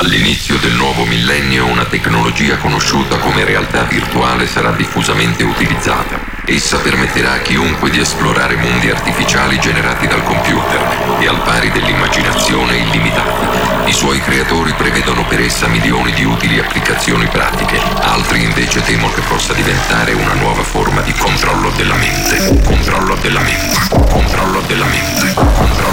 All'inizio del nuovo millennio una tecnologia conosciuta come realtà virtuale sarà diffusamente utilizzata. Essa permetterà a chiunque di esplorare mondi artificiali generati dal computer e al pari dell'immaginazione illimitati. I suoi creatori prevedono per essa milioni di utili applicazioni pratiche, altri invece temono che possa diventare una nuova forma di controllo della mente. Controllo della mente. Controllo della mente. Controllo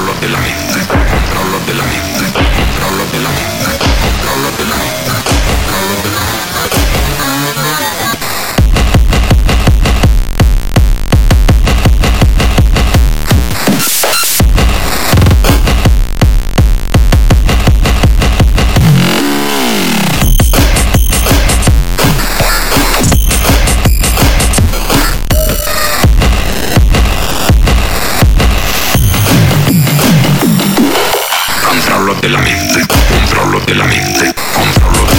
de la mente, controlo de la mente, controlo de la mente.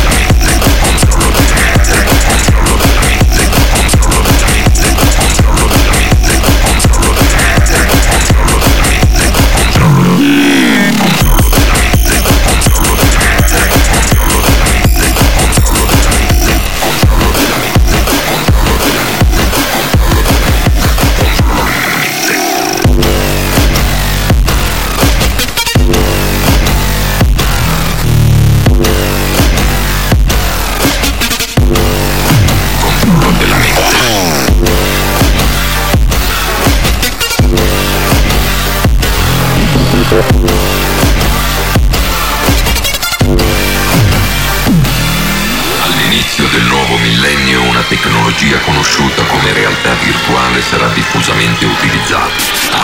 All'inizio del nuovo millennio una tecnologia conosciuta come realtà virtuale sarà diffusamente utilizzata,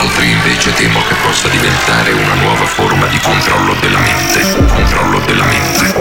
altri invece temo che possa diventare una nuova forma di controllo della mente. Controllo della mente.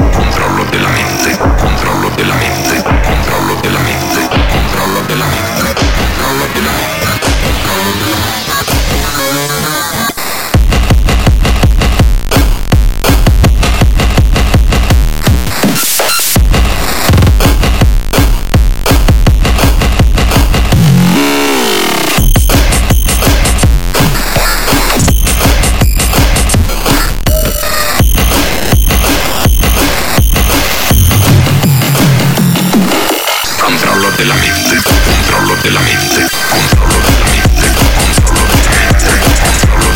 controlo de la mente, controlo de la mente, controlo de la mente, controlo de la mente, controlo